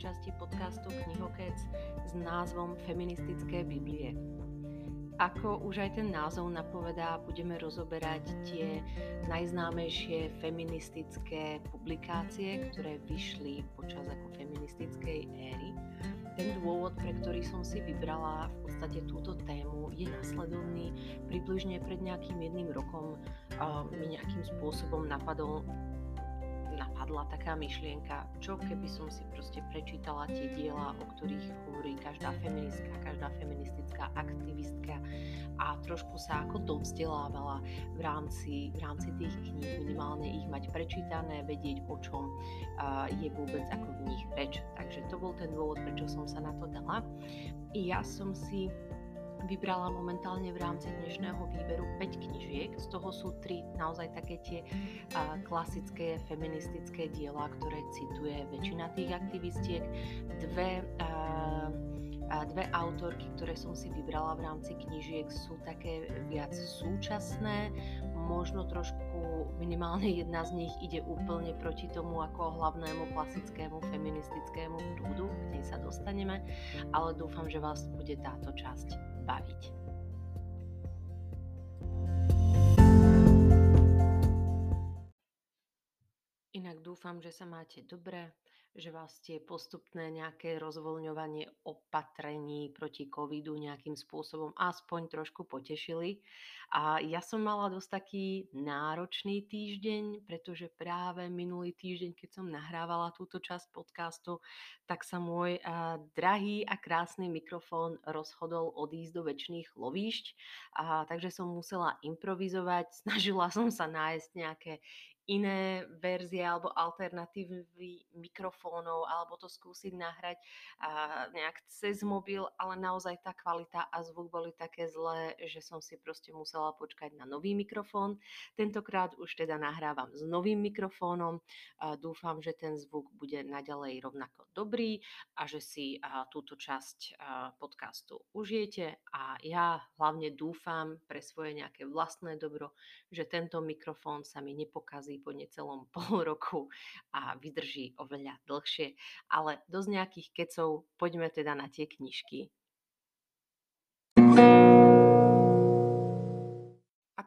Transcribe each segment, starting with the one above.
časti podcastu Knihokec s názvom Feministické Biblie. Ako už aj ten názov napovedá, budeme rozoberať tie najznámejšie feministické publikácie, ktoré vyšli počas ako feministickej éry. Ten dôvod, pre ktorý som si vybrala v podstate túto tému, je nasledovný. Približne pred nejakým jedným rokom uh, mi nejakým spôsobom napadol napadla taká myšlienka, čo keby som si proste prečítala tie diela, o ktorých hovorí každá feministka, každá feministická aktivistka a trošku sa ako dovzdelávala v rámci, v rámci tých kníh, minimálne ich mať prečítané, vedieť o čom je vôbec ako v nich reč. Takže to bol ten dôvod, prečo som sa na to dala. I ja som si vybrala momentálne v rámci dnešného výberu 5 knižiek, z toho sú 3 naozaj také tie klasické feministické diela, ktoré cituje väčšina tých aktivistiek, dve dve autorky, ktoré som si vybrala v rámci knižiek, sú také viac súčasné, možno trošku, minimálne jedna z nich ide úplne proti tomu ako hlavnému klasickému feministickému prúdu, k nej sa dostaneme, ale dúfam, že vás bude táto časť baviť. Dúfam, že sa máte dobre, že vás tie postupné nejaké rozvoľňovanie opatrení proti covidu nejakým spôsobom aspoň trošku potešili. A ja som mala dosť taký náročný týždeň, pretože práve minulý týždeň, keď som nahrávala túto časť podcastu, tak sa môj a, drahý a krásny mikrofón rozhodol odísť do väčšných lovíšť. A, takže som musela improvizovať, snažila som sa nájsť nejaké iné verzie alebo alternatívy mikrofónov alebo to skúsiť nahrať nejak cez mobil, ale naozaj tá kvalita a zvuk boli také zlé, že som si proste musela počkať na nový mikrofón. Tentokrát už teda nahrávam s novým mikrofónom. Dúfam, že ten zvuk bude naďalej rovnako dobrý a že si túto časť podcastu užijete a ja hlavne dúfam pre svoje nejaké vlastné dobro, že tento mikrofón sa mi nepokazí po necelom pol roku a vydrží oveľa dlhšie. Ale dosť nejakých kecov, poďme teda na tie knižky.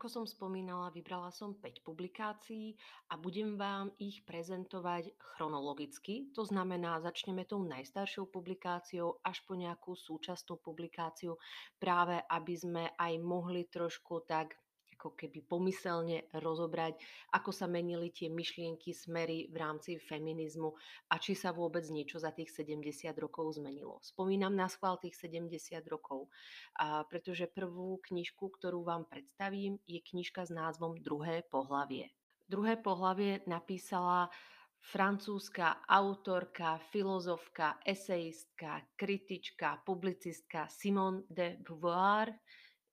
Ako som spomínala, vybrala som 5 publikácií a budem vám ich prezentovať chronologicky. To znamená, začneme tou najstaršou publikáciou až po nejakú súčasnú publikáciu, práve aby sme aj mohli trošku tak ako keby pomyselne rozobrať, ako sa menili tie myšlienky, smery v rámci feminizmu a či sa vôbec niečo za tých 70 rokov zmenilo. Spomínam na schvál tých 70 rokov, a pretože prvú knižku, ktorú vám predstavím, je knižka s názvom Druhé pohlavie. Druhé pohlavie napísala francúzska autorka, filozofka, esejistka, kritička, publicistka Simone de Beauvoir,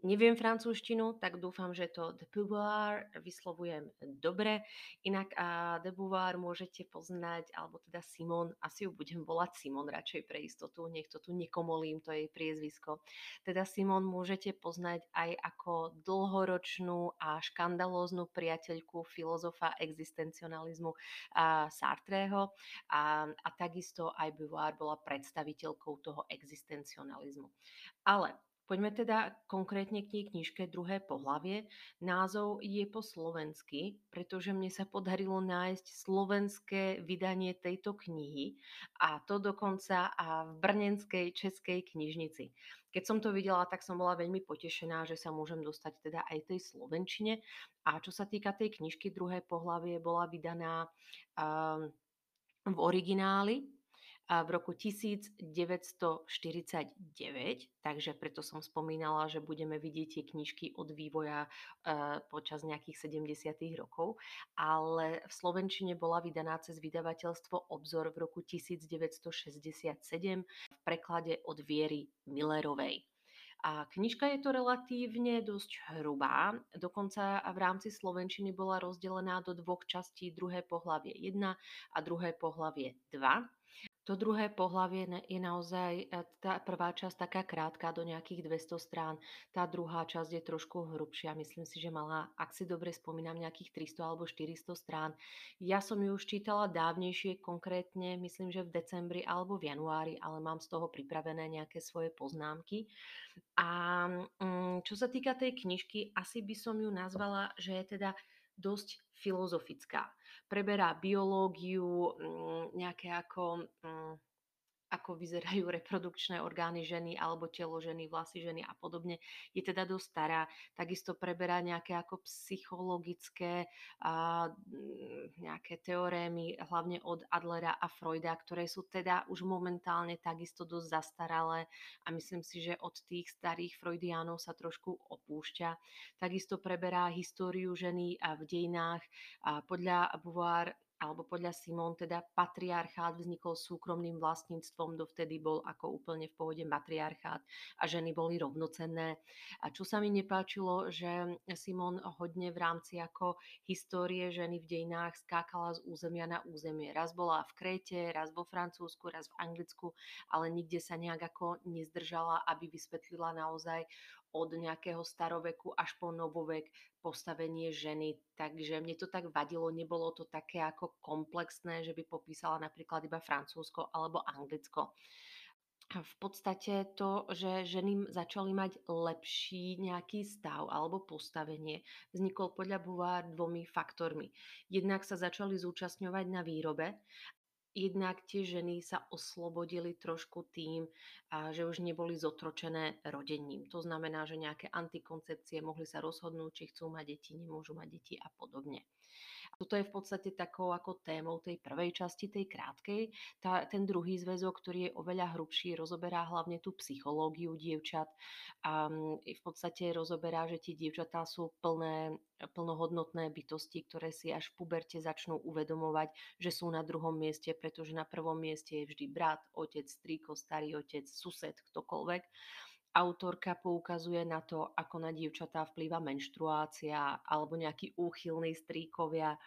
neviem francúzštinu, tak dúfam, že to de pouvoir vyslovujem dobre. Inak a de pouvoir môžete poznať, alebo teda Simon, asi ju budem volať Simon radšej pre istotu, nech to tu nekomolím, to jej priezvisko. Teda Simon môžete poznať aj ako dlhoročnú a škandalóznu priateľku filozofa existencionalizmu a Sartreho a, a takisto aj Beauvoir bola predstaviteľkou toho existencionalizmu. Ale Poďme teda konkrétne k tej knižke Druhé pohlavie. Názov je po slovensky, pretože mne sa podarilo nájsť slovenské vydanie tejto knihy a to dokonca a v Brnenskej českej knižnici. Keď som to videla, tak som bola veľmi potešená, že sa môžem dostať teda aj tej slovenčine. A čo sa týka tej knižky Druhé pohlavie, bola vydaná um, v origináli v roku 1949, takže preto som spomínala, že budeme vidieť tie knižky od vývoja e, počas nejakých 70. rokov, ale v Slovenčine bola vydaná cez vydavateľstvo Obzor v roku 1967 v preklade od Viery Millerovej. A knižka je to relatívne dosť hrubá, dokonca v rámci Slovenčiny bola rozdelená do dvoch častí druhé pohlavie 1 a druhé pohlavie 2. To druhé pohlavie je naozaj, e, tá prvá časť taká krátka do nejakých 200 strán, tá druhá časť je trošku hrubšia, myslím si, že mala, ak si dobre spomínam, nejakých 300 alebo 400 strán. Ja som ju už čítala dávnejšie, konkrétne myslím, že v decembri alebo v januári, ale mám z toho pripravené nejaké svoje poznámky. A, mm, čo sa týka tej knižky, asi by som ju nazvala, že je teda dosť filozofická. Preberá biológiu, mm, nejaké ako mm, ako vyzerajú reprodukčné orgány ženy alebo telo ženy, vlasy ženy a podobne, je teda dosť stará. Takisto preberá nejaké ako psychologické a, mm, nejaké teorémy, hlavne od Adlera a Freuda, ktoré sú teda už momentálne takisto dosť zastaralé a myslím si, že od tých starých Freudiánov sa trošku opúšťa. Takisto preberá históriu ženy v dejinách. A podľa Beauvoir alebo podľa Simon teda patriarchát vznikol súkromným vlastníctvom, dovtedy bol ako úplne v pohode matriarchát a ženy boli rovnocenné. A čo sa mi nepáčilo, že Simon hodne v rámci ako histórie ženy v dejinách skákala z územia na územie. Raz bola v Kréte, raz vo Francúzsku, raz v Anglicku, ale nikde sa nejak ako nezdržala, aby vysvetlila naozaj od nejakého staroveku až po novovek postavenie ženy. Takže mne to tak vadilo, nebolo to také ako komplexné, že by popísala napríklad iba Francúzsko alebo Anglicko. V podstate to, že ženy začali mať lepší nejaký stav alebo postavenie, vznikol podľa Bouvard dvomi faktormi. Jednak sa začali zúčastňovať na výrobe Jednak tie ženy sa oslobodili trošku tým, že už neboli zotročené rodením. To znamená, že nejaké antikoncepcie mohli sa rozhodnúť, či chcú mať deti, nemôžu mať deti a podobne. Toto je v podstate takou ako témou tej prvej časti, tej krátkej. Tá, ten druhý zväzok, ktorý je oveľa hrubší, rozoberá hlavne tú psychológiu dievčat. A v podstate rozoberá, že tie dievčatá sú plné, plnohodnotné bytosti, ktoré si až v puberte začnú uvedomovať, že sú na druhom mieste, pretože na prvom mieste je vždy brat, otec, strýko, starý otec, sused, ktokoľvek autorka poukazuje na to, ako na dievčatá vplýva menštruácia alebo nejakí úchylní stríkovia,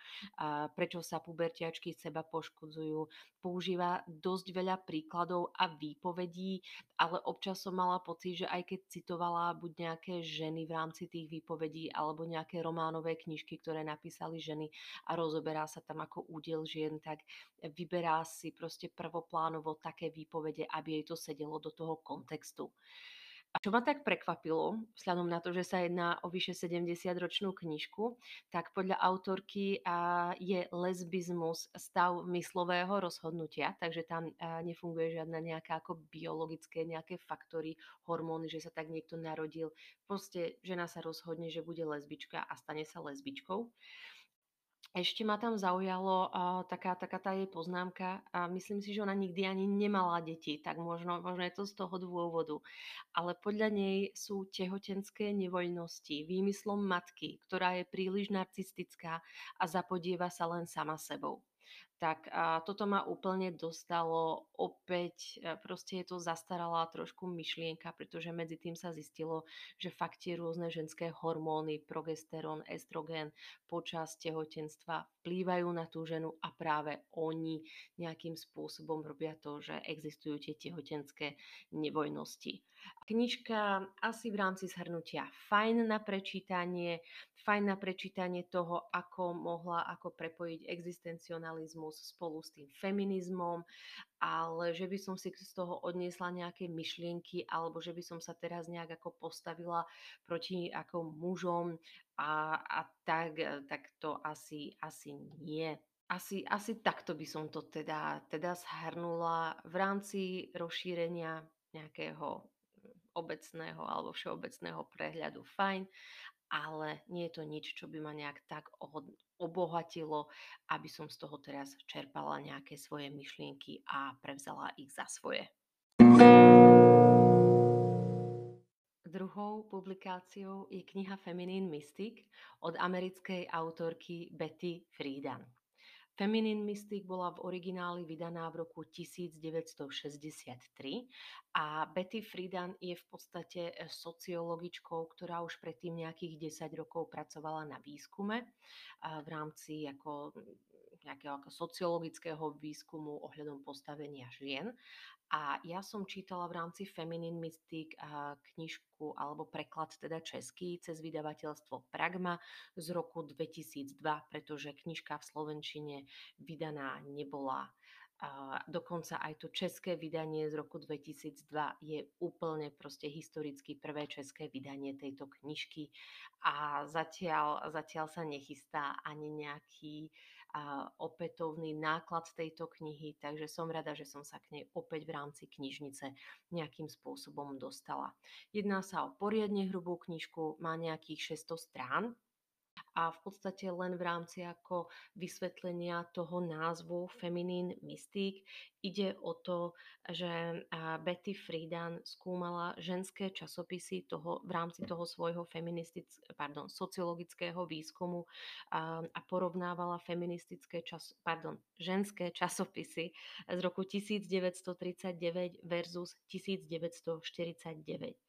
prečo sa pubertiačky seba poškodzujú. Používa dosť veľa príkladov a výpovedí, ale občas som mala pocit, že aj keď citovala buď nejaké ženy v rámci tých výpovedí alebo nejaké románové knižky, ktoré napísali ženy a rozoberá sa tam ako údel žien, tak vyberá si proste prvoplánovo také výpovede, aby jej to sedelo do toho kontextu. A čo ma tak prekvapilo, vzhľadom na to, že sa jedná o vyše 70-ročnú knižku, tak podľa autorky je lesbizmus stav myslového rozhodnutia, takže tam nefunguje žiadna nejaká ako biologické nejaké faktory, hormóny, že sa tak niekto narodil. Proste žena sa rozhodne, že bude lesbička a stane sa lesbičkou. Ešte ma tam zaujalo uh, taká, taká tá jej poznámka a myslím si, že ona nikdy ani nemala deti, tak možno, možno je to z toho dôvodu. Ale podľa nej sú tehotenské nevoľnosti výmyslom matky, ktorá je príliš narcistická a zapodieva sa len sama sebou tak a toto ma úplne dostalo opäť, e, proste je to zastaralá trošku myšlienka, pretože medzi tým sa zistilo, že fakt tie rôzne ženské hormóny, progesterón, estrogen počas tehotenstva vplývajú na tú ženu a práve oni nejakým spôsobom robia to, že existujú tie tehotenské nevojnosti. Knižka asi v rámci zhrnutia fajn na prečítanie, fajn na prečítanie toho, ako mohla ako prepojiť existencionalizmus spolu s tým feminizmom, ale že by som si z toho odniesla nejaké myšlienky alebo že by som sa teraz nejak ako postavila proti ako mužom a, a tak, tak to asi, asi nie. Asi, asi takto by som to teda, teda zhrnula v rámci rozšírenia nejakého obecného alebo všeobecného prehľadu fajn, ale nie je to nič, čo by ma nejak tak obohatilo, aby som z toho teraz čerpala nejaké svoje myšlienky a prevzala ich za svoje. Druhou publikáciou je kniha Feminine Mystic od americkej autorky Betty Friedan. Feminine Mystic bola v origináli vydaná v roku 1963 a Betty Friedan je v podstate e, sociologičkou, ktorá už predtým nejakých 10 rokov pracovala na výskume v rámci ako nejakého sociologického výskumu ohľadom postavenia žien. A ja som čítala v rámci Feminine Mystic knižku alebo preklad teda český cez vydavateľstvo Pragma z roku 2002, pretože knižka v Slovenčine vydaná nebola. Dokonca aj to české vydanie z roku 2002 je úplne proste historicky prvé české vydanie tejto knižky a zatiaľ, zatiaľ sa nechystá ani nejaký a opätovný náklad tejto knihy, takže som rada, že som sa k nej opäť v rámci knižnice nejakým spôsobom dostala. Jedná sa o poriadne hrubú knižku, má nejakých 600 strán, a v podstate len v rámci ako vysvetlenia toho názvu Feminine Mystique ide o to, že Betty Friedan skúmala ženské časopisy toho, v rámci toho svojho pardon, sociologického výskumu a, a porovnávala feministické čas, pardon, ženské časopisy z roku 1939 versus 1949.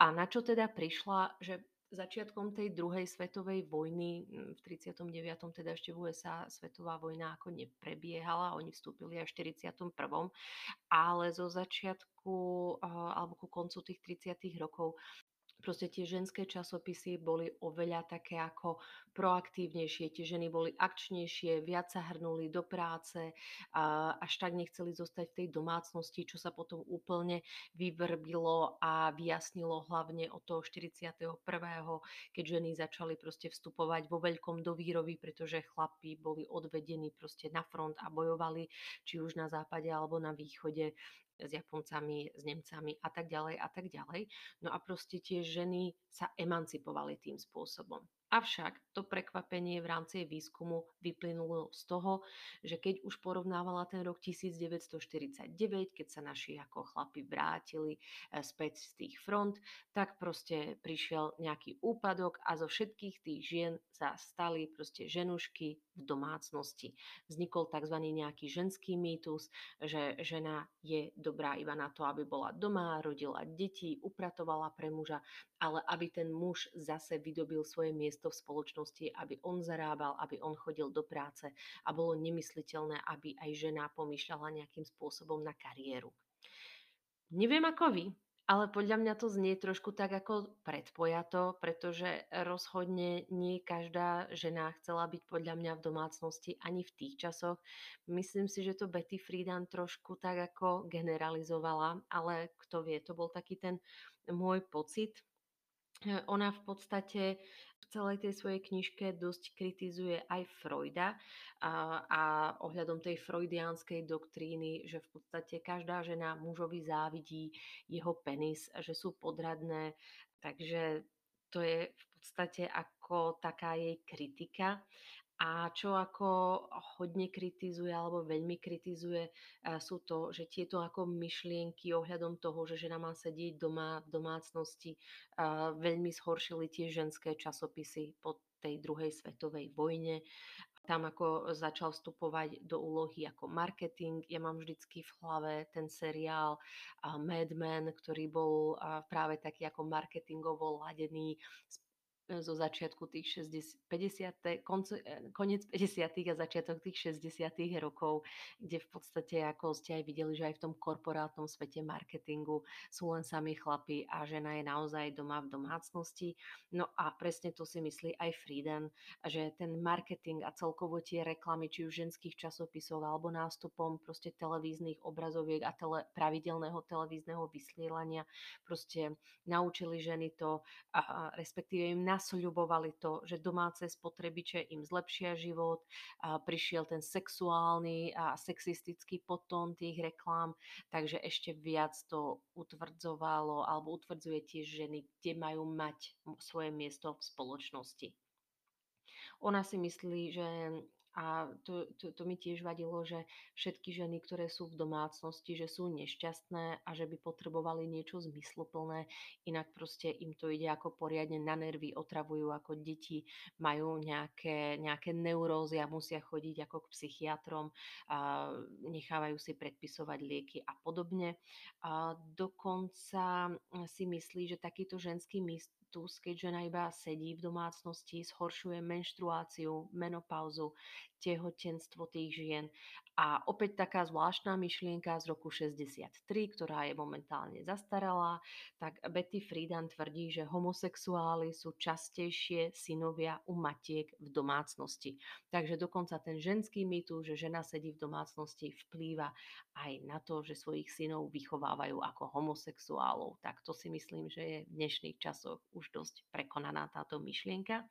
A na čo teda prišla, že začiatkom tej druhej svetovej vojny, v 39. teda ešte v USA svetová vojna ako neprebiehala, oni vstúpili až v 41. Ale zo začiatku alebo ku koncu tých 30. rokov proste tie ženské časopisy boli oveľa také ako proaktívnejšie, tie ženy boli akčnejšie, viac sa hrnuli do práce, a až tak nechceli zostať v tej domácnosti, čo sa potom úplne vyvrbilo a vyjasnilo hlavne od toho 41., keď ženy začali proste vstupovať vo veľkom do výroby, pretože chlapí boli odvedení proste na front a bojovali, či už na západe alebo na východe s Japoncami, s Nemcami a tak ďalej a tak ďalej. No a proste tie ženy sa emancipovali tým spôsobom. Avšak to prekvapenie v rámci výskumu vyplynulo z toho, že keď už porovnávala ten rok 1949, keď sa naši ako chlapi vrátili e, späť z tých front, tak proste prišiel nejaký úpadok a zo všetkých tých žien sa stali proste ženušky v domácnosti. Vznikol tzv. nejaký ženský mýtus, že žena je dobrá iba na to, aby bola doma, rodila deti, upratovala pre muža, ale aby ten muž zase vydobil svoje miesto v spoločnosti, aby on zarábal, aby on chodil do práce a bolo nemysliteľné, aby aj žena pomýšľala nejakým spôsobom na kariéru. Neviem ako vy, ale podľa mňa to znie trošku tak ako predpojato, pretože rozhodne nie každá žena chcela byť podľa mňa v domácnosti ani v tých časoch. Myslím si, že to Betty Friedan trošku tak ako generalizovala, ale kto vie, to bol taký ten môj pocit. Ona v podstate v celej tej svojej knižke dosť kritizuje aj Freuda a, a ohľadom tej freudiánskej doktríny, že v podstate každá žena mužovi závidí jeho penis, že sú podradné, takže to je v podstate ako taká jej kritika. A čo ako hodne kritizuje alebo veľmi kritizuje, sú to, že tieto ako myšlienky ohľadom toho, že žena má sedieť doma v domácnosti, veľmi zhoršili tie ženské časopisy po tej druhej svetovej vojne. Tam ako začal vstupovať do úlohy ako marketing. Ja mám vždycky v hlave ten seriál Mad Men, ktorý bol práve taký ako marketingovo ladený zo začiatku tých 60, 50, konce, e, koniec 50. a začiatok tých 60. rokov, kde v podstate, ako ste aj videli, že aj v tom korporátnom svete marketingu sú len sami chlapi a žena je naozaj doma v domácnosti. No a presne to si myslí aj Frieden, že ten marketing a celkovo tie reklamy, či už ženských časopisov alebo nástupom proste televíznych obrazoviek a tele, pravidelného televízneho vysielania proste naučili ženy to, a, a respektíve im nasľubovali to, že domáce spotrebiče im zlepšia život, prišiel ten sexuálny a sexistický potón tých reklám, takže ešte viac to utvrdzovalo alebo utvrdzuje tie ženy, kde majú mať svoje miesto v spoločnosti. Ona si myslí, že A to to to mi tiež vadilo, že všetky ženy, ktoré sú v domácnosti, že sú nešťastné a že by potrebovali niečo zmysluplné, inak proste im to ide ako poriadne na nervy, otravujú ako deti, majú nejaké nejaké neurózy a musia chodiť ako k psychiatrom, a nechávajú si predpisovať lieky a podobne. A dokonca si myslí, že takýto ženský mýtus, keď žena iba sedí v domácnosti, zhoršuje menštruáciu, menopauzu, tehotenstvo tých žien. A opäť taká zvláštna myšlienka z roku 63, ktorá je momentálne zastaralá, tak Betty Friedan tvrdí, že homosexuáli sú častejšie synovia u matiek v domácnosti. Takže dokonca ten ženský mýtus, že žena sedí v domácnosti, vplýva aj na to, že svojich synov vychovávajú ako homosexuálov. Tak to si myslím, že je v dnešných časoch už dosť prekonaná táto myšlienka.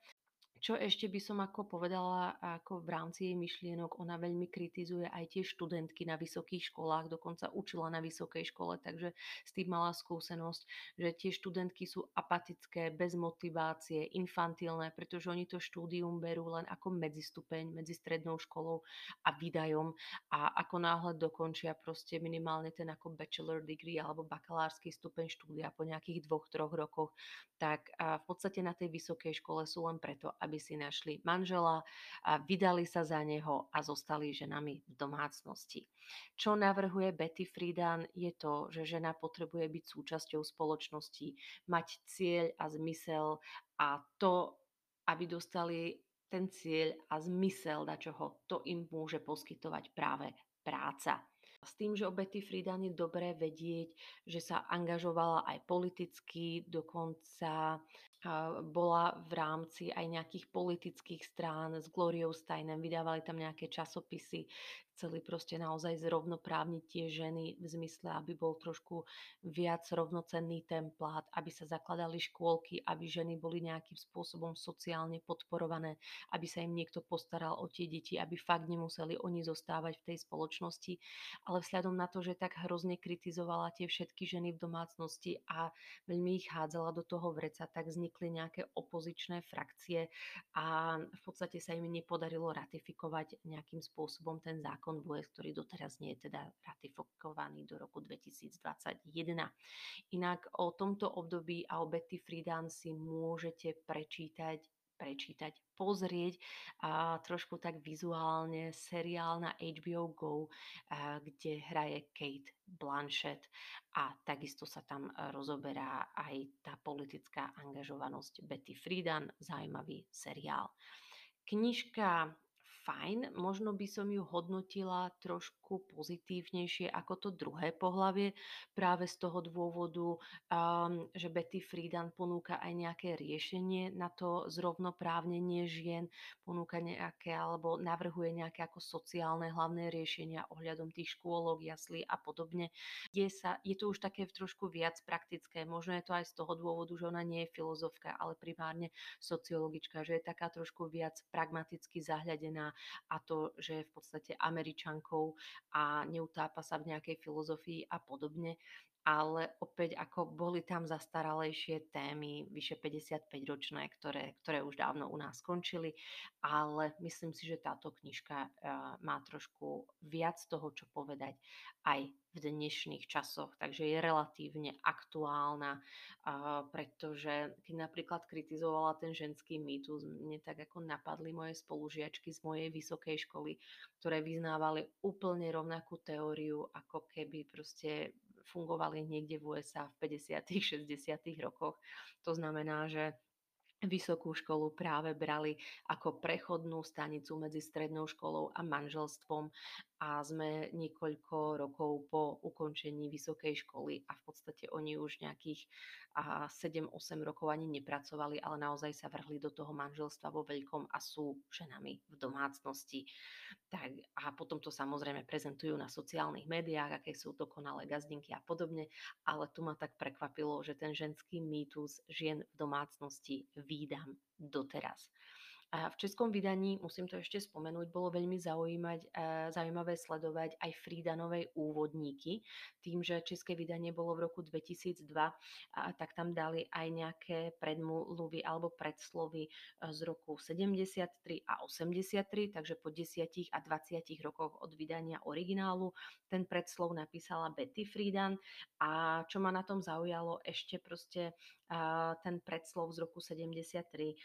Čo ešte by som ako povedala, ako v rámci jej myšlienok, ona veľmi kritizuje aj tie študentky na vysokých školách, dokonca učila na vysokej škole, takže s tým mala skúsenosť, že tie študentky sú apatické, bez motivácie, infantilné, pretože oni to štúdium berú len ako medzistupeň medzi strednou školou a výdajom. A ako náhle dokončia proste minimálne ten ako bachelor degree alebo bakalársky stupeň štúdia po nejakých dvoch, troch rokoch, tak v podstate na tej vysokej škole sú len preto, si našli manžela, a vydali sa za neho a zostali ženami v domácnosti. Čo navrhuje Betty Friedan je to, že žena potrebuje byť súčasťou spoločnosti, mať cieľ a zmysel a to, aby dostali ten cieľ a zmysel, na čoho to im môže poskytovať práve práca. S tým, že o Betty Friedan je dobré vedieť, že sa angažovala aj politicky, dokonca bola v rámci aj nejakých politických strán s Gloriou Steinem, vydávali tam nejaké časopisy, chceli proste naozaj zrovnoprávniť tie ženy v zmysle, aby bol trošku viac rovnocenný ten plát, aby sa zakladali škôlky, aby ženy boli nejakým spôsobom sociálne podporované, aby sa im niekto postaral o tie deti, aby fakt nemuseli oni zostávať v tej spoločnosti. Ale vzhľadom na to, že tak hrozne kritizovala tie všetky ženy v domácnosti a veľmi ich hádzala do toho vreca, tak vznikli nejaké opozičné frakcie a v podstate sa im nepodarilo ratifikovať nejakým spôsobom ten zákon VUES, ktorý doteraz nie je teda ratifikovaný do roku 2021. Inak o tomto období a o Betty Friedan si môžete prečítať prečítať, pozrieť a trošku tak vizuálne seriál na HBO Go, a, kde hraje Kate Blanchett a takisto sa tam rozoberá aj tá politická angažovanosť Betty Friedan, zaujímavý seriál. Knižka fajn, možno by som ju hodnotila trošku pozitívnejšie ako to druhé pohlavie, práve z toho dôvodu, že Betty Friedan ponúka aj nejaké riešenie na to zrovnoprávnenie žien, ponúka nejaké alebo navrhuje nejaké ako sociálne hlavné riešenia ohľadom tých škôlok, jaslí a podobne. Je, sa, je to už také trošku viac praktické, možno je to aj z toho dôvodu, že ona nie je filozofka, ale primárne sociologička, že je taká trošku viac pragmaticky zahľadená a to, že je v podstate Američankou a neutápa sa v nejakej filozofii a podobne ale opäť ako boli tam zastaralejšie témy, vyše 55-ročné, ktoré, ktoré už dávno u nás skončili, ale myslím si, že táto knižka uh, má trošku viac toho, čo povedať aj v dnešných časoch, takže je relatívne aktuálna, uh, pretože keď napríklad kritizovala ten ženský mýtus, mne tak ako napadli moje spolužiačky z mojej vysokej školy, ktoré vyznávali úplne rovnakú teóriu, ako keby proste fungovali niekde v USA v 50. 60. rokoch. To znamená, že vysokú školu práve brali ako prechodnú stanicu medzi strednou školou a manželstvom a sme niekoľko rokov po ukončení vysokej školy a v podstate oni už nejakých 7-8 rokov ani nepracovali, ale naozaj sa vrhli do toho manželstva vo veľkom a sú ženami v domácnosti. Tak, a potom to samozrejme prezentujú na sociálnych médiách, aké sú dokonalé gazdinky a podobne, ale tu ma tak prekvapilo, že ten ženský mýtus žien v domácnosti výdam doteraz. A v českom vydaní, musím to ešte spomenúť, bolo veľmi zaujímať, e, zaujímavé sledovať aj Friedanovej úvodníky, tým, že české vydanie bolo v roku 2002, a tak tam dali aj nejaké predmluvy alebo predslovy e, z roku 73 a 83, takže po 10 a 20 rokoch od vydania originálu ten predslov napísala Betty Friedan a čo ma na tom zaujalo, ešte proste ten predslov z roku 73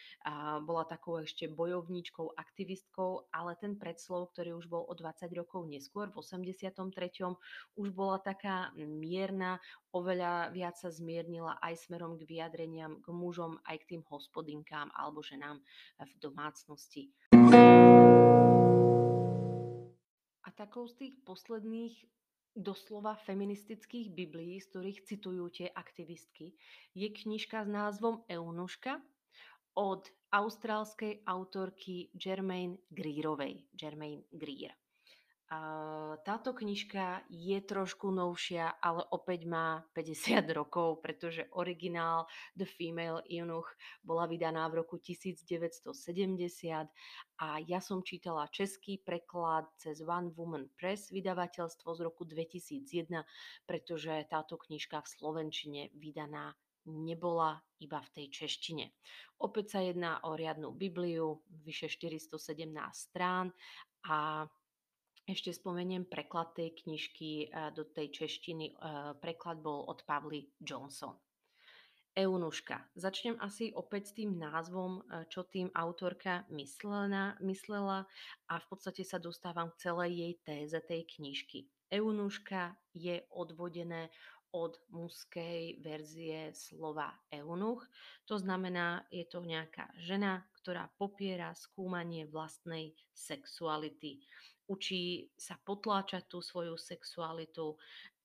bola takou ešte bojovníčkou, aktivistkou, ale ten predslov, ktorý už bol o 20 rokov neskôr, v 83. už bola taká mierna, oveľa viac sa zmiernila aj smerom k vyjadreniam k mužom, aj k tým hospodinkám alebo ženám v domácnosti. A takou z tých posledných doslova feministických biblií, z ktorých citujú tie aktivistky, je knižka s názvom Eunuška od austrálskej autorky Germaine Greerovej. Germaine Greer. Táto knižka je trošku novšia, ale opäť má 50 rokov, pretože originál The Female Eunuch bola vydaná v roku 1970 a ja som čítala český preklad cez One Woman Press vydavateľstvo z roku 2001, pretože táto knižka v Slovenčine vydaná nebola iba v tej češtine. Opäť sa jedná o riadnu Bibliu, vyše 417 strán a ešte spomeniem preklad tej knižky do tej češtiny. Preklad bol od Pavly Johnson. Eunuška. Začnem asi opäť s tým názvom, čo tým autorka myslela, myslela a v podstate sa dostávam k celej jej téze tej knižky. Eunuška je odvodené od mužskej verzie slova eunuch. To znamená, je to nejaká žena, ktorá popiera skúmanie vlastnej sexuality učí sa potláčať tú svoju sexualitu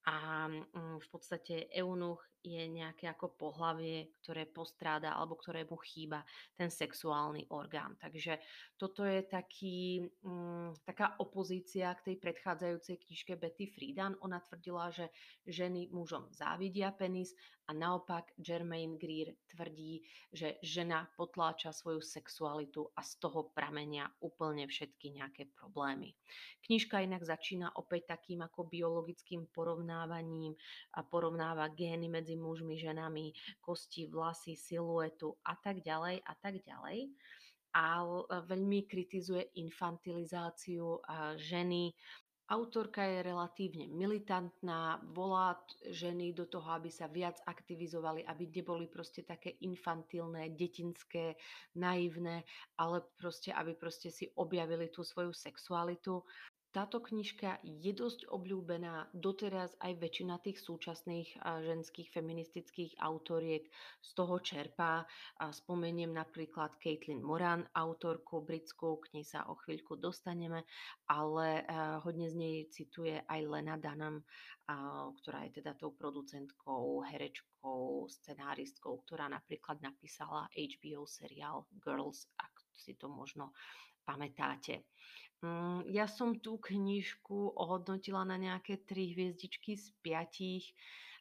a mm, v podstate eunuch je nejaké ako pohlavie, ktoré postráda alebo ktorému chýba ten sexuálny orgán. Takže toto je taký, um, taká opozícia k tej predchádzajúcej knižke Betty Friedan. Ona tvrdila, že ženy mužom závidia penis a naopak Germaine Greer tvrdí, že žena potláča svoju sexualitu a z toho pramenia úplne všetky nejaké problémy. Knižka inak začína opäť takým ako biologickým porovnávaním a porovnáva gény medzi medzi mužmi, ženami, kosti, vlasy, siluetu a tak ďalej a tak ďalej. A veľmi kritizuje infantilizáciu ženy, Autorka je relatívne militantná, volá ženy do toho, aby sa viac aktivizovali, aby neboli proste také infantilné, detinské, naivné, ale proste, aby proste si objavili tú svoju sexualitu. Táto knižka je dosť obľúbená, doteraz aj väčšina tých súčasných ženských feministických autoriek z toho čerpá. Spomeniem napríklad Caitlin Moran, autorku britskú, k nej sa o chvíľku dostaneme, ale hodne z nej cituje aj Lena Dunham, ktorá je teda tou producentkou, herečkou, scenáristkou, ktorá napríklad napísala HBO seriál Girls, ak si to možno pamätáte. Mm, ja som tú knižku ohodnotila na nejaké tri hviezdičky z piatich.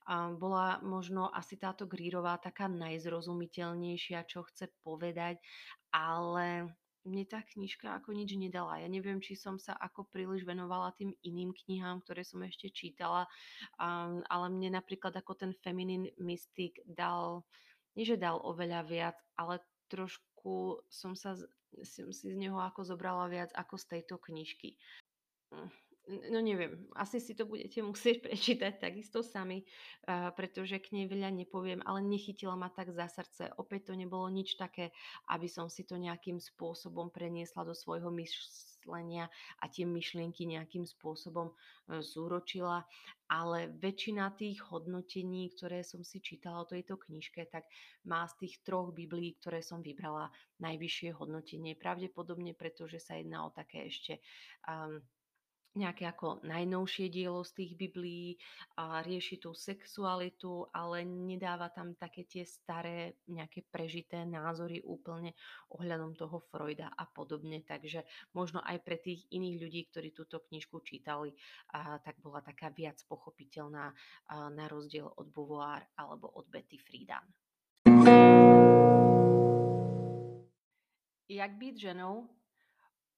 Bola možno asi táto Grírová taká najzrozumiteľnejšia, čo chce povedať, ale mne tá knižka ako nič nedala. Ja neviem, či som sa ako príliš venovala tým iným knihám, ktoré som ešte čítala, ale mne napríklad ako ten Feminine Mystic dal, nie že dal oveľa viac, ale trošku som sa som si z neho ako zobrala viac ako z tejto knižky. No neviem, asi si to budete musieť prečítať takisto sami, pretože k nej veľa nepoviem, ale nechytila ma tak za srdce. Opäť to nebolo nič také, aby som si to nejakým spôsobom preniesla do svojho myslenia a tie myšlienky nejakým spôsobom e, zúročila, ale väčšina tých hodnotení, ktoré som si čítala o tejto knižke, tak má z tých troch biblí, ktoré som vybrala, najvyššie hodnotenie. Pravdepodobne, pretože sa jedná o také ešte um, nejaké ako najnovšie dielo z tých biblií a rieši tú sexualitu, ale nedáva tam také tie staré nejaké prežité názory úplne ohľadom toho Freuda a podobne. Takže možno aj pre tých iných ľudí, ktorí túto knižku čítali, a, tak bola taká viac pochopiteľná na rozdiel od Beauvoir alebo od Betty Friedan. Jak byť ženou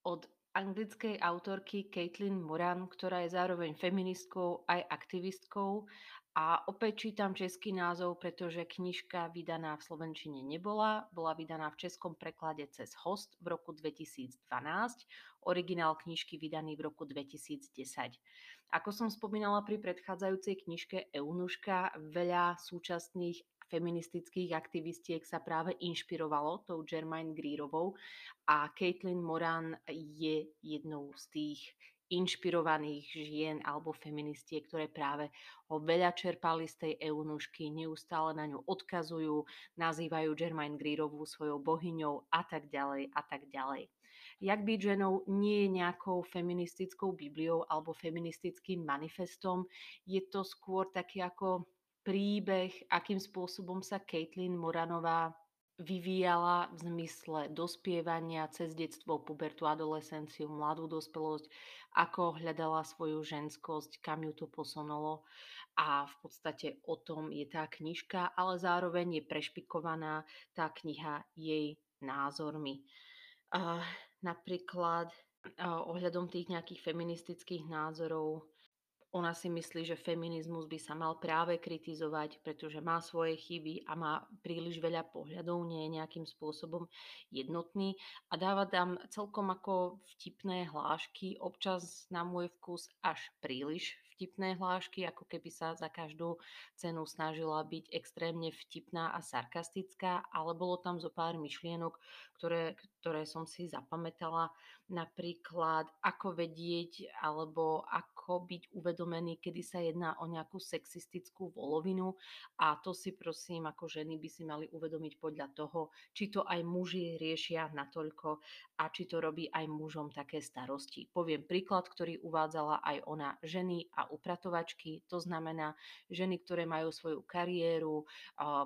od anglickej autorky Caitlin Moran, ktorá je zároveň feministkou aj aktivistkou. A opäť čítam český názov, pretože knižka vydaná v Slovenčine nebola. Bola vydaná v českom preklade cez Host v roku 2012, originál knižky vydaný v roku 2010. Ako som spomínala pri predchádzajúcej knižke Eunuška, veľa súčasných feministických aktivistiek sa práve inšpirovalo tou Germaine Greerovou a Caitlin Moran je jednou z tých inšpirovaných žien alebo feministiek, ktoré práve ho veľa čerpali z tej eunušky, neustále na ňu odkazujú, nazývajú Germaine Greerovú svojou bohyňou a tak ďalej a tak ďalej. Jak byť ženou nie je nejakou feministickou bibliou alebo feministickým manifestom, je to skôr taký ako príbeh, akým spôsobom sa Caitlin Moranová vyvíjala v zmysle dospievania cez detstvo, pubertu, adolescenciu, mladú dospelosť, ako hľadala svoju ženskosť, kam ju to posunulo. A v podstate o tom je tá knižka, ale zároveň je prešpikovaná tá kniha jej názormi. Uh, napríklad uh, ohľadom tých nejakých feministických názorov ona si myslí, že feminizmus by sa mal práve kritizovať, pretože má svoje chyby a má príliš veľa pohľadov, nie je nejakým spôsobom jednotný a dáva tam celkom ako vtipné hlášky, občas na môj vkus až príliš vtipné hlášky, ako keby sa za každú cenu snažila byť extrémne vtipná a sarkastická, ale bolo tam zo pár myšlienok, ktoré, ktoré som si zapamätala. Napríklad, ako vedieť alebo ako byť uvedomený, kedy sa jedná o nejakú sexistickú volovinu a to si prosím, ako ženy by si mali uvedomiť podľa toho, či to aj muži riešia natoľko a či to robí aj mužom také starosti. Poviem príklad, ktorý uvádzala aj ona. Ženy a upratovačky, to znamená ženy, ktoré majú svoju kariéru,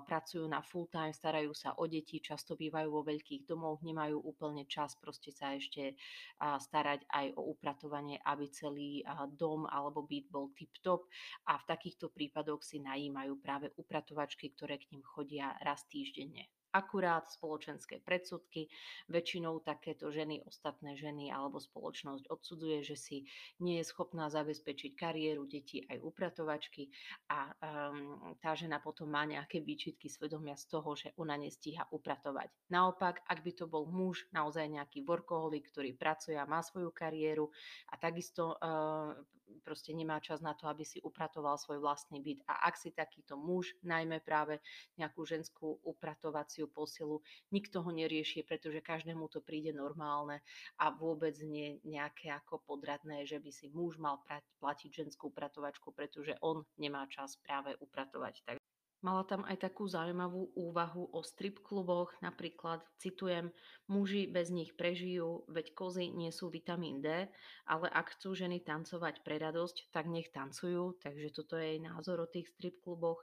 pracujú na full time, starajú sa o deti, často bývajú vo veľkých domoch, nemajú úplne čas proste sa ešte starať aj o upratovanie, aby celý dom alebo byt bol tip-top a v takýchto prípadoch si najímajú práve upratovačky, ktoré k ním chodia raz týždenne akurát spoločenské predsudky. Väčšinou takéto ženy, ostatné ženy alebo spoločnosť odsudzuje, že si nie je schopná zabezpečiť kariéru detí aj upratovačky a um, tá žena potom má nejaké výčitky svedomia z toho, že ona nestíha upratovať. Naopak, ak by to bol muž, naozaj nejaký workoholik, ktorý pracuje a má svoju kariéru a takisto uh, proste nemá čas na to, aby si upratoval svoj vlastný byt. A ak si takýto muž, najmä práve nejakú ženskú upratovaciu posilu, nikto ho nerieši, pretože každému to príde normálne a vôbec nie nejaké ako podradné, že by si muž mal platiť ženskú upratovačku, pretože on nemá čas práve upratovať. Mala tam aj takú zaujímavú úvahu o strip kluboch, napríklad, citujem, muži bez nich prežijú, veď kozy nie sú vitamín D, ale ak chcú ženy tancovať pre radosť, tak nech tancujú, takže toto je jej názor o tých strip kluboch.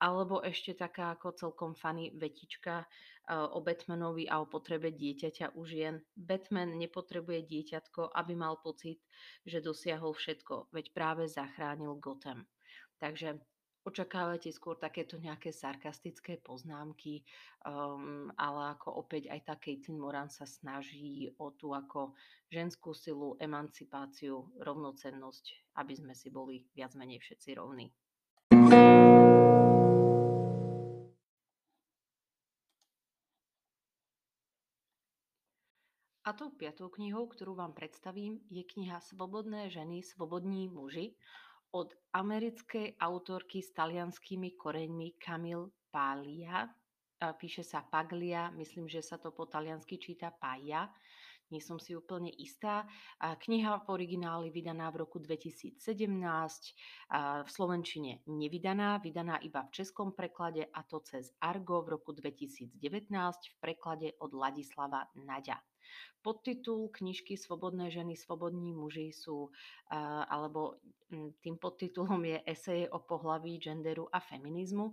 Alebo ešte taká ako celkom funny vetička uh, o Batmanovi a o potrebe dieťaťa u žien. Batman nepotrebuje dieťatko, aby mal pocit, že dosiahol všetko, veď práve zachránil Gotham. Takže očakávajte skôr takéto nejaké sarkastické poznámky, um, ale ako opäť aj tá Caitlin Moran sa snaží o tú ako ženskú silu, emancipáciu, rovnocennosť, aby sme si boli viac menej všetci rovní. A tou piatou knihou, ktorú vám predstavím, je kniha Svobodné ženy, svobodní muži od americkej autorky s talianskými koreňmi Camille Paglia. Píše sa Paglia, myslím, že sa to po taliansky číta Paja. Nie som si úplne istá. Kniha v origináli vydaná v roku 2017, v Slovenčine nevydaná, vydaná iba v českom preklade a to cez Argo v roku 2019 v preklade od Ladislava Naďa. Podtitul knižky Svobodné ženy, svobodní muži sú, alebo tým podtitulom je eseje o pohlaví, genderu a feminizmu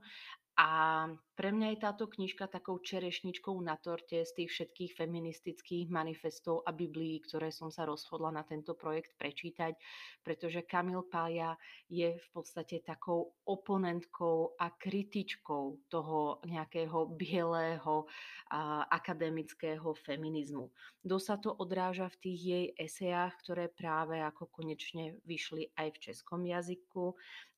A pre mňa je táto knižka takou čerešničkou na torte z tých všetkých feministických manifestov a biblií, ktoré som sa rozhodla na tento projekt prečítať, pretože Kamil Pália je v podstate takou oponentkou a kritičkou toho nejakého bielého a akademického feminizmu. Do sa to odráža v tých jej esejách, ktoré práve ako konečne vyšli aj v českom jazyku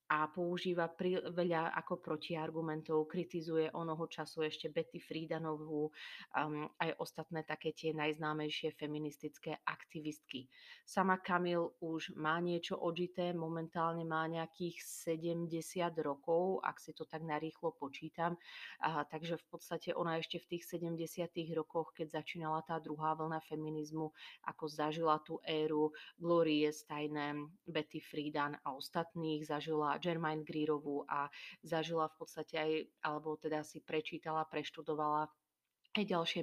a používa pri, veľa ako protiargumentov, kritizuje onoho času ešte Betty Friedanovú, um, aj ostatné také tie najznámejšie feministické aktivistky. Sama Kamil už má niečo odžité, momentálne má nejakých 70 rokov, ak si to tak narýchlo počítam, a, takže v podstate ona ešte v tých 70 rokoch, keď začínala tá druhá vlna feminizmu, ako zažila tú éru Glorie Steinem, Betty Friedan a ostatných, zažila Germaine Greerovú a zažila v podstate aj, alebo teda si prečítala, preštudovala aj ďalšie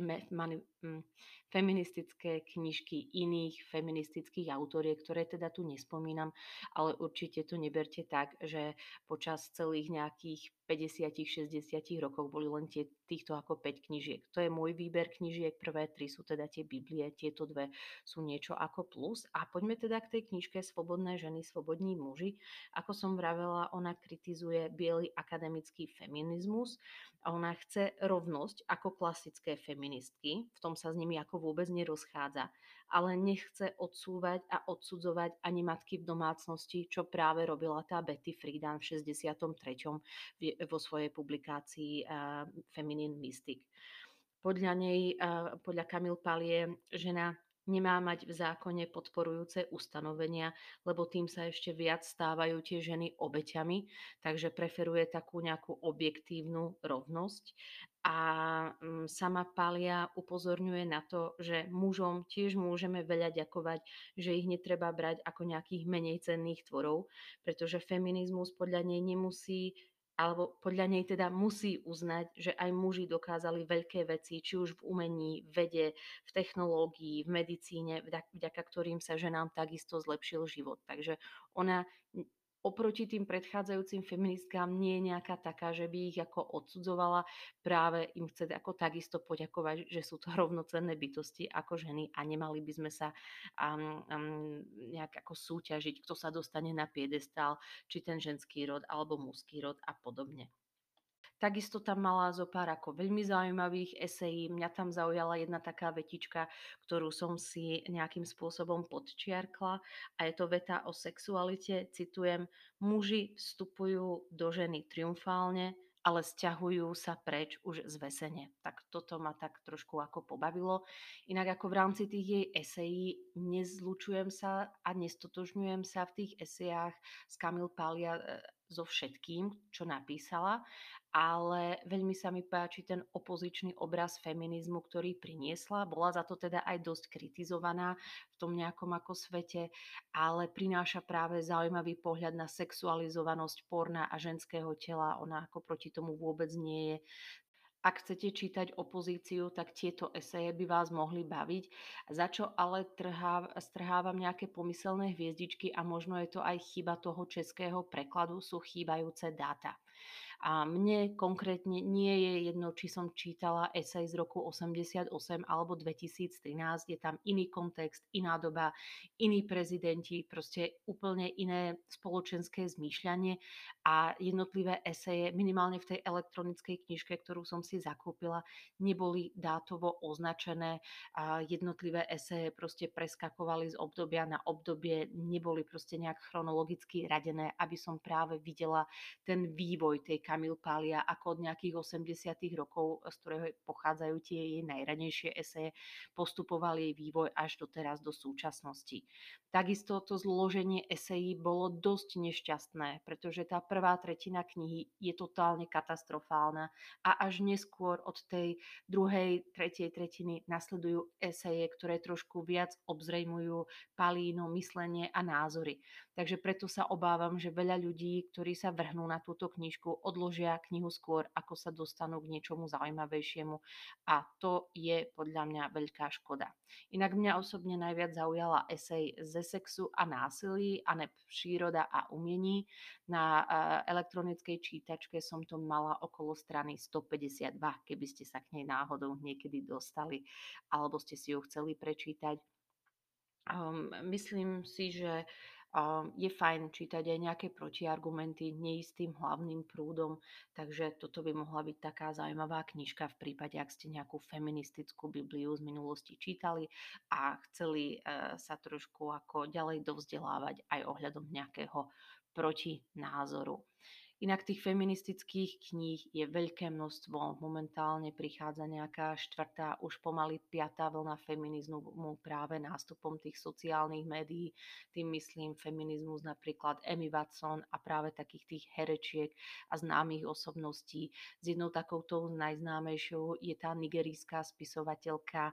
feministické knižky iných feministických autoriek, ktoré teda tu nespomínam, ale určite to neberte tak, že počas celých nejakých 50-60 rokov boli len tie, týchto ako 5 knižiek. To je môj výber knižiek, prvé tri sú teda tie Biblie, tieto dve sú niečo ako plus. A poďme teda k tej knižke Svobodné ženy, svobodní muži. Ako som vravela, ona kritizuje biely akademický feminizmus a ona chce rovnosť ako klasické feministky, v tom sa s nimi ako vôbec nerozchádza, ale nechce odsúvať a odsudzovať ani matky v domácnosti, čo práve robila tá Betty Friedan v 63 vo svojej publikácii uh, Feminine Mystic. Podľa nej, uh, podľa Kamil Palie, žena nemá mať v zákone podporujúce ustanovenia, lebo tým sa ešte viac stávajú tie ženy obeťami, takže preferuje takú nejakú objektívnu rovnosť. A mm, sama Palia upozorňuje na to, že mužom tiež môžeme veľa ďakovať, že ich netreba brať ako nejakých menej cenných tvorov, pretože feminizmus podľa nej nemusí alebo podľa nej teda musí uznať, že aj muži dokázali veľké veci, či už v umení, vede, v technológii, v medicíne, vďaka ktorým sa ženám takisto zlepšil život. Takže ona oproti tým predchádzajúcim feministkám nie je nejaká taká, že by ich ako odsudzovala. Práve im chce ako takisto poďakovať, že sú to rovnocenné bytosti ako ženy a nemali by sme sa um, um, nejak ako súťažiť, kto sa dostane na piedestál, či ten ženský rod alebo mužský rod a podobne. Takisto tam mala zo pár ako veľmi zaujímavých esejí. Mňa tam zaujala jedna taká vetička, ktorú som si nejakým spôsobom podčiarkla a je to veta o sexualite. Citujem, muži vstupujú do ženy triumfálne, ale stiahujú sa preč už z vesene. Tak toto ma tak trošku ako pobavilo. Inak ako v rámci tých jej esejí nezlučujem sa a nestotožňujem sa v tých esejách s Kamil Palia e, so všetkým, čo napísala, ale veľmi sa mi páči ten opozičný obraz feminizmu, ktorý priniesla. Bola za to teda aj dosť kritizovaná v tom nejakom ako svete, ale prináša práve zaujímavý pohľad na sexualizovanosť porna a ženského tela. Ona ako proti tomu vôbec nie je. Ak chcete čítať opozíciu, tak tieto eseje by vás mohli baviť. Za čo ale trhá, strhávam nejaké pomyselné hviezdičky a možno je to aj chyba toho českého prekladu, sú chýbajúce dáta. A mne konkrétne nie je jedno, či som čítala esej z roku 88 alebo 2013, je tam iný kontext, iná doba, iní prezidenti, proste úplne iné spoločenské zmýšľanie a jednotlivé eseje, minimálne v tej elektronickej knižke, ktorú som si zakúpila, neboli dátovo označené a jednotlivé eseje proste preskakovali z obdobia na obdobie, neboli proste nejak chronologicky radené, aby som práve videla ten vývoj tej Kamil Pália ako od nejakých 80. rokov, z ktorého pochádzajú tie jej najranejšie eseje, postupoval jej vývoj až do teraz do súčasnosti. Takisto to zloženie esejí bolo dosť nešťastné, pretože tá prvá tretina knihy je totálne katastrofálna a až neskôr od tej druhej, tretej tretiny nasledujú eseje, ktoré trošku viac obzrejmujú Palíno myslenie a názory. Takže preto sa obávam, že veľa ľudí, ktorí sa vrhnú na túto knižku, od odložia knihu skôr, ako sa dostanú k niečomu zaujímavejšiemu a to je podľa mňa veľká škoda. Inak mňa osobne najviac zaujala esej ze sexu a násilí, a ne príroda a umení. Na elektronickej čítačke som to mala okolo strany 152, keby ste sa k nej náhodou niekedy dostali alebo ste si ju chceli prečítať. Um, myslím si, že je fajn čítať aj nejaké protiargumenty neistým hlavným prúdom, takže toto by mohla byť taká zaujímavá knižka v prípade, ak ste nejakú feministickú Bibliu z minulosti čítali a chceli e, sa trošku ako ďalej dovzdelávať aj ohľadom nejakého protinázoru. Inak tých feministických kníh je veľké množstvo. Momentálne prichádza nejaká štvrtá, už pomaly piatá vlna feminizmu práve nástupom tých sociálnych médií. Tým myslím feminizmus napríklad Emmy Watson a práve takých tých herečiek a známych osobností. S jednou takouto najznámejšou je tá nigerijská spisovateľka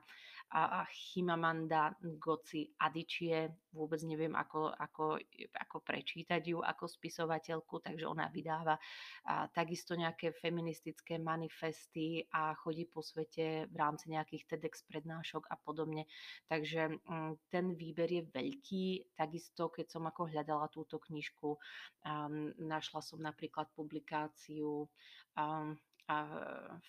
a Chimamanda Ngozi Adichie. Vôbec neviem, ako, ako, ako prečítať ju ako spisovateľku, takže ona vydáva a takisto nejaké feministické manifesty a chodí po svete v rámci nejakých TEDx prednášok a podobne. Takže mm, ten výber je veľký. Takisto, keď som ako hľadala túto knižku, um, našla som napríklad publikáciu um, a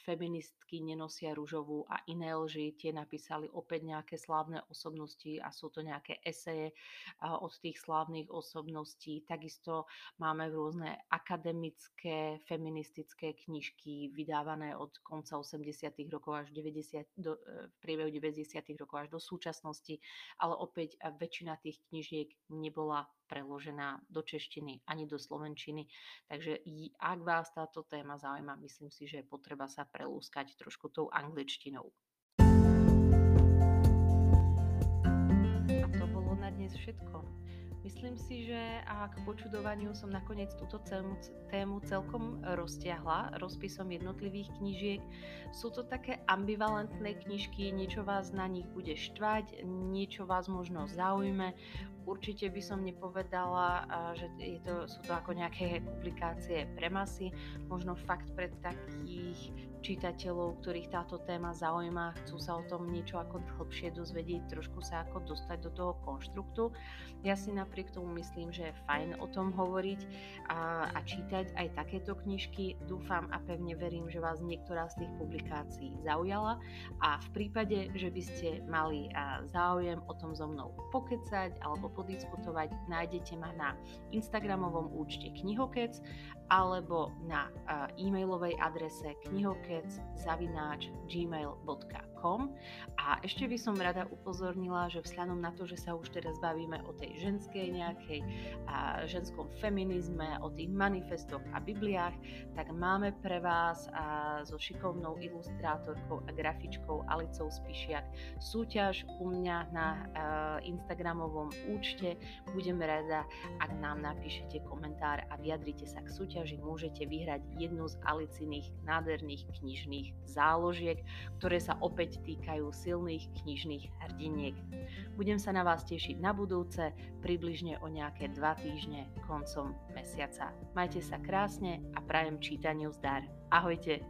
feministky nenosia ružovú a iné lži. Tie napísali opäť nejaké slávne osobnosti a sú to nejaké eseje od tých slávnych osobností. Takisto máme rôzne akademické feministické knižky vydávané od konca 80. rokov až 90, do, e, v priebehu 90. rokov až do súčasnosti, ale opäť väčšina tých knižiek nebola preložená do češtiny ani do slovenčiny. Takže ak vás táto téma zaujíma, myslím si, že je potreba sa prelúskať trošku tou angličtinou. A to bolo na dnes všetko. Myslím si, že a k počudovaniu som nakoniec túto tému, celkom roztiahla rozpisom jednotlivých knížiek. Sú to také ambivalentné knižky, niečo vás na nich bude štvať, niečo vás možno zaujme, Určite by som nepovedala, že je to, sú to ako nejaké publikácie pre masy, možno fakt pre takých čitateľov, ktorých táto téma zaujíma, chcú sa o tom niečo ako hlbšie dozvedieť, trošku sa ako dostať do toho konštruktu. Ja si napriek tomu myslím, že je fajn o tom hovoriť a, a čítať aj takéto knižky. Dúfam a pevne verím, že vás niektorá z tých publikácií zaujala a v prípade, že by ste mali záujem o tom so mnou pokecať alebo podiskutovať, nájdete ma na Instagramovom účte Knihokec alebo na e-mailovej adrese knihokec.gmail.com a ešte by som rada upozornila, že vzhľadom na to, že sa už teraz bavíme o tej ženskej nejakej a ženskom feminizme, o tých manifestoch a bibliách, tak máme pre vás a so šikovnou ilustrátorkou a grafičkou Alicou Spišiak súťaž u mňa na a, Instagramovom účte. Budem rada, ak nám napíšete komentár a vyjadrite sa k súťaži súťaži môžete vyhrať jednu z Aliciných nádherných knižných záložiek, ktoré sa opäť týkajú silných knižných hrdiniek. Budem sa na vás tešiť na budúce, približne o nejaké dva týždne koncom mesiaca. Majte sa krásne a prajem čítaniu zdar. Ahojte!